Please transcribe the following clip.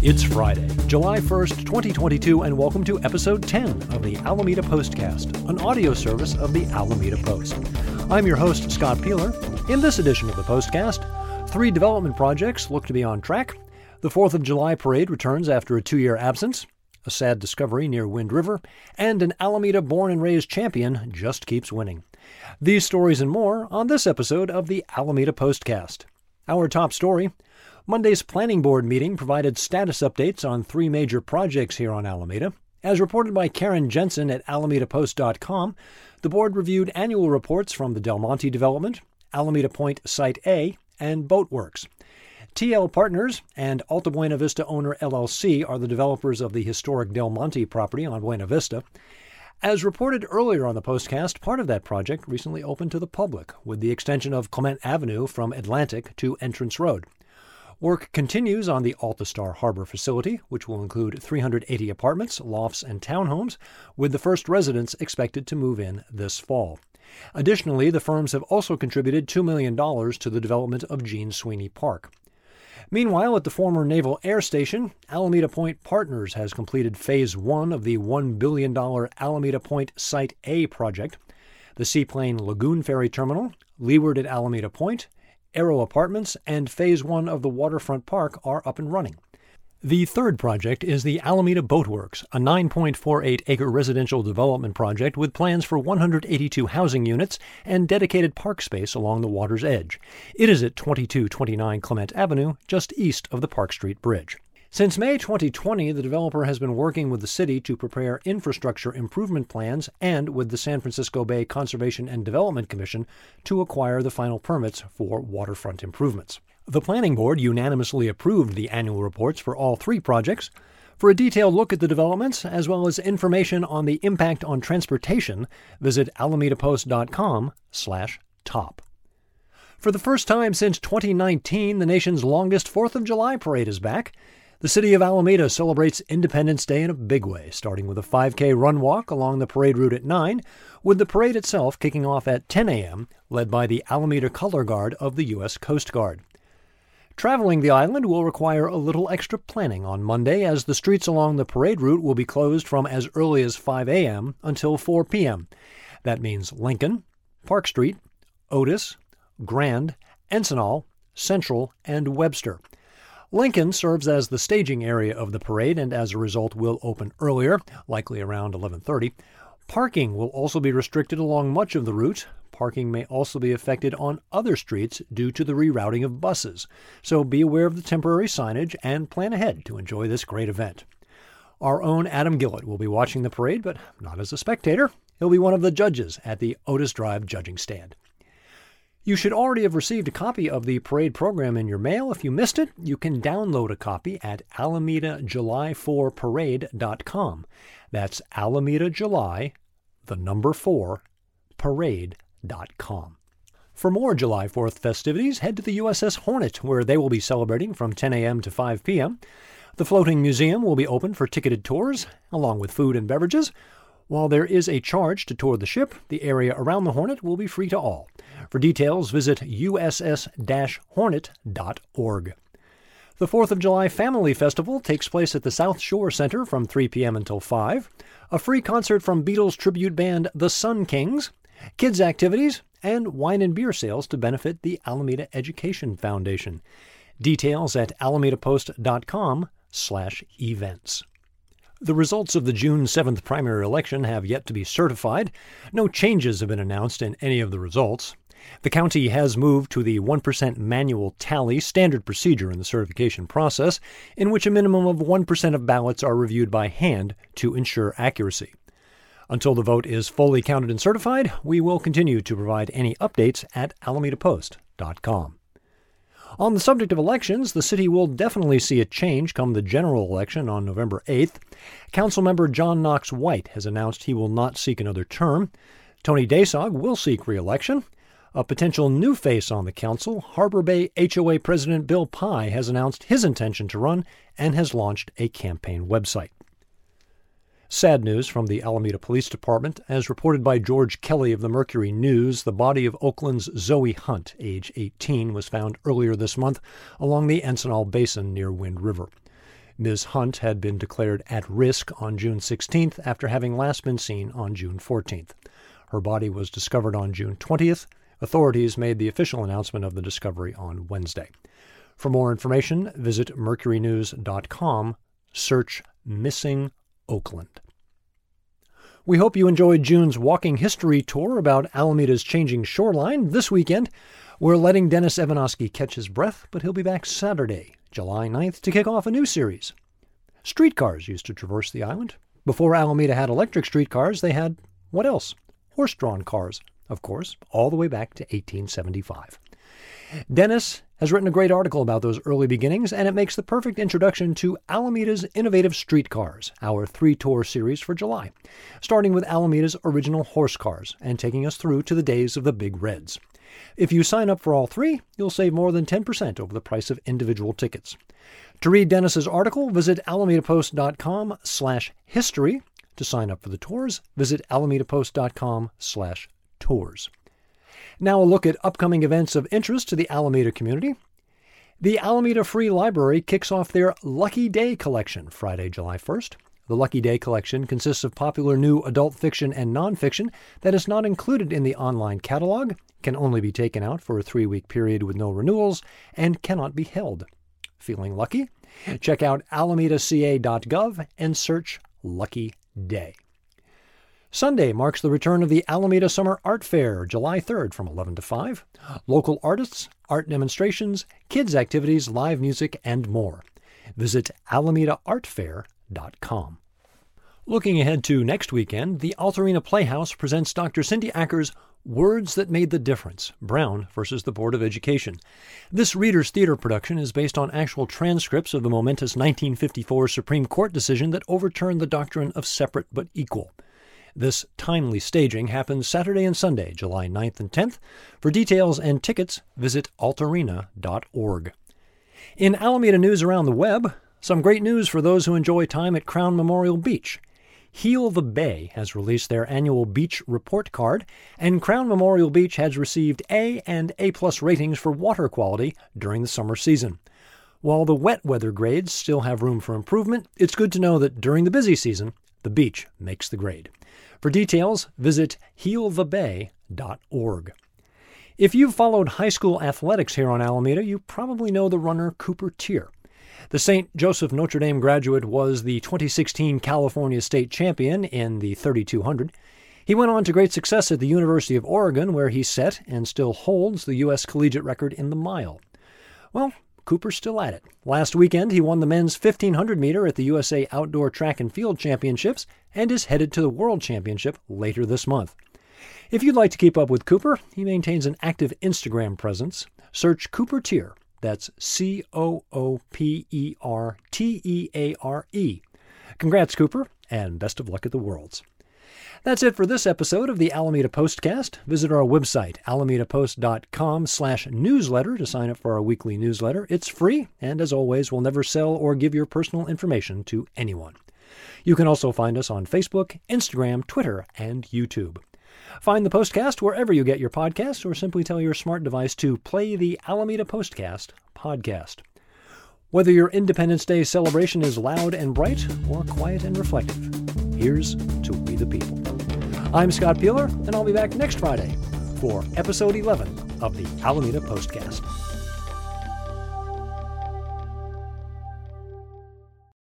It's Friday, July 1st, 2022, and welcome to episode 10 of the Alameda Postcast, an audio service of the Alameda Post. I'm your host, Scott Piehler. In this edition of the Postcast, three development projects look to be on track. The 4th of July parade returns after a two year absence. A sad discovery near Wind River, and an Alameda born and raised champion just keeps winning. These stories and more on this episode of the Alameda Postcast. Our top story Monday's Planning Board meeting provided status updates on three major projects here on Alameda. As reported by Karen Jensen at AlamedaPost.com, the board reviewed annual reports from the Del Monte development, Alameda Point Site A, and Boatworks. TL Partners and Alta Buena Vista Owner LLC are the developers of the historic Del Monte property on Buena Vista. As reported earlier on the postcast, part of that project recently opened to the public with the extension of Clement Avenue from Atlantic to Entrance Road. Work continues on the Altastar Harbor facility, which will include 380 apartments, lofts, and townhomes, with the first residents expected to move in this fall. Additionally, the firms have also contributed $2 million to the development of Jean Sweeney Park. Meanwhile, at the former Naval Air Station, Alameda Point Partners has completed Phase 1 of the $1 billion Alameda Point Site A project. The Seaplane Lagoon Ferry Terminal, Leeward at Alameda Point, Aero Apartments, and Phase 1 of the Waterfront Park are up and running. The third project is the Alameda Boatworks, a 9.48 acre residential development project with plans for 182 housing units and dedicated park space along the water's edge. It is at 2229 Clement Avenue, just east of the Park Street Bridge. Since May 2020, the developer has been working with the city to prepare infrastructure improvement plans and with the San Francisco Bay Conservation and Development Commission to acquire the final permits for waterfront improvements. The Planning Board unanimously approved the annual reports for all three projects. For a detailed look at the developments, as well as information on the impact on transportation, visit alamedapost.com slash top. For the first time since 2019, the nation's longest 4th of July parade is back. The city of Alameda celebrates Independence Day in a big way, starting with a 5K run walk along the parade route at 9, with the parade itself kicking off at 10 a.m., led by the Alameda Color Guard of the U.S. Coast Guard. Traveling the island will require a little extra planning on Monday, as the streets along the parade route will be closed from as early as 5 a.m. until 4 p.m. That means Lincoln, Park Street, Otis, Grand, Encinal, Central, and Webster. Lincoln serves as the staging area of the parade and as a result will open earlier, likely around 11:30. Parking will also be restricted along much of the route. Parking may also be affected on other streets due to the rerouting of buses. So be aware of the temporary signage and plan ahead to enjoy this great event. Our own Adam Gillitt will be watching the parade, but not as a spectator. He'll be one of the judges at the Otis Drive judging stand. You should already have received a copy of the parade program in your mail. If you missed it, you can download a copy at alamedajuly4parade.com. That's Alameda July, the number 4, parade.com. For more July 4th festivities, head to the USS Hornet, where they will be celebrating from 10 a.m. to 5 p.m. The floating museum will be open for ticketed tours, along with food and beverages. While there is a charge to tour the ship, the area around the Hornet will be free to all. For details, visit uss-hornet.org. The 4th of July Family Festival takes place at the South Shore Center from 3 p.m. until 5. A free concert from Beatles tribute band The Sun Kings, kids' activities, and wine and beer sales to benefit the Alameda Education Foundation. Details at alamedapost.com/events. The results of the June 7th primary election have yet to be certified. No changes have been announced in any of the results. The county has moved to the 1% manual tally standard procedure in the certification process, in which a minimum of 1% of ballots are reviewed by hand to ensure accuracy. Until the vote is fully counted and certified, we will continue to provide any updates at alamedapost.com. On the subject of elections, the city will definitely see a change come the general election on November 8th. Councilmember John Knox White has announced he will not seek another term. Tony Daysog will seek re-election. A potential new face on the council, Harbor Bay HOA President Bill Pye has announced his intention to run and has launched a campaign website. Sad news from the Alameda Police Department. As reported by George Kelly of the Mercury News, the body of Oakland's Zoe Hunt, age 18, was found earlier this month along the Encinal Basin near Wind River. Ms. Hunt had been declared at risk on June 16th after having last been seen on June 14th. Her body was discovered on June 20th. Authorities made the official announcement of the discovery on Wednesday. For more information, visit mercurynews.com, search Missing Oakland. We hope you enjoyed June's walking history tour about Alameda's changing shoreline. This weekend, we're letting Dennis Evanosky catch his breath, but he'll be back Saturday July 9th, to kick off a new series. Streetcars used to traverse the island. Before Alameda had electric streetcars, they had what else? Horse drawn cars, of course, all the way back to 1875. Dennis has written a great article about those early beginnings, and it makes the perfect introduction to Alameda's Innovative Streetcars, our three tour series for July, starting with Alameda's original horse cars and taking us through to the days of the Big Reds. If you sign up for all three, you'll save more than 10% over the price of individual tickets. To read Dennis's article, visit alamedapost.com slash history. To sign up for the tours, visit alamedapost.com slash tours. Now a look at upcoming events of interest to the Alameda community. The Alameda Free Library kicks off their Lucky Day collection Friday, July 1st. The Lucky Day collection consists of popular new adult fiction and nonfiction that is not included in the online catalog, can only be taken out for a three week period with no renewals, and cannot be held. Feeling lucky? Check out alamedaca.gov and search Lucky Day. Sunday marks the return of the Alameda Summer Art Fair, July 3rd from 11 to 5. Local artists, art demonstrations, kids' activities, live music, and more. Visit alamedaartfair.com. Looking ahead to next weekend, the Altarena Playhouse presents Dr. Cindy Acker's Words That Made the Difference Brown versus the Board of Education. This Reader's Theater production is based on actual transcripts of the momentous 1954 Supreme Court decision that overturned the doctrine of separate but equal. This timely staging happens Saturday and Sunday, July 9th and 10th. For details and tickets, visit altarena.org. In Alameda news around the web, some great news for those who enjoy time at Crown Memorial Beach. Heal the Bay has released their annual beach report card, and Crown Memorial Beach has received A and A plus ratings for water quality during the summer season. While the wet weather grades still have room for improvement, it's good to know that during the busy season, the beach makes the grade. For details, visit healthebay.org. If you've followed high school athletics here on Alameda, you probably know the runner Cooper Teare. The St. Joseph Notre Dame graduate was the 2016 California State Champion in the 3200. He went on to great success at the University of Oregon, where he set and still holds the U.S. collegiate record in the mile. Well, Cooper's still at it. Last weekend, he won the men's 1500 meter at the USA Outdoor Track and Field Championships and is headed to the World Championship later this month. If you'd like to keep up with Cooper, he maintains an active Instagram presence. Search Cooper Teare that's C O O P E R T E A R E. Congrats, Cooper, and best of luck at the Worlds. That's it for this episode of the Alameda Postcast. Visit our website, alamedapost.com slash newsletter to sign up for our weekly newsletter. It's free, and as always, we'll never sell or give your personal information to anyone. You can also find us on Facebook, Instagram, Twitter, and YouTube. Find the Postcast wherever you get your podcasts, or simply tell your smart device to play the Alameda Postcast podcast. Whether your Independence Day celebration is loud and bright or quiet and reflective, here's to We the People. I'm Scott Piehler, and I'll be back next Friday for episode 11 of the Alameda Postcast.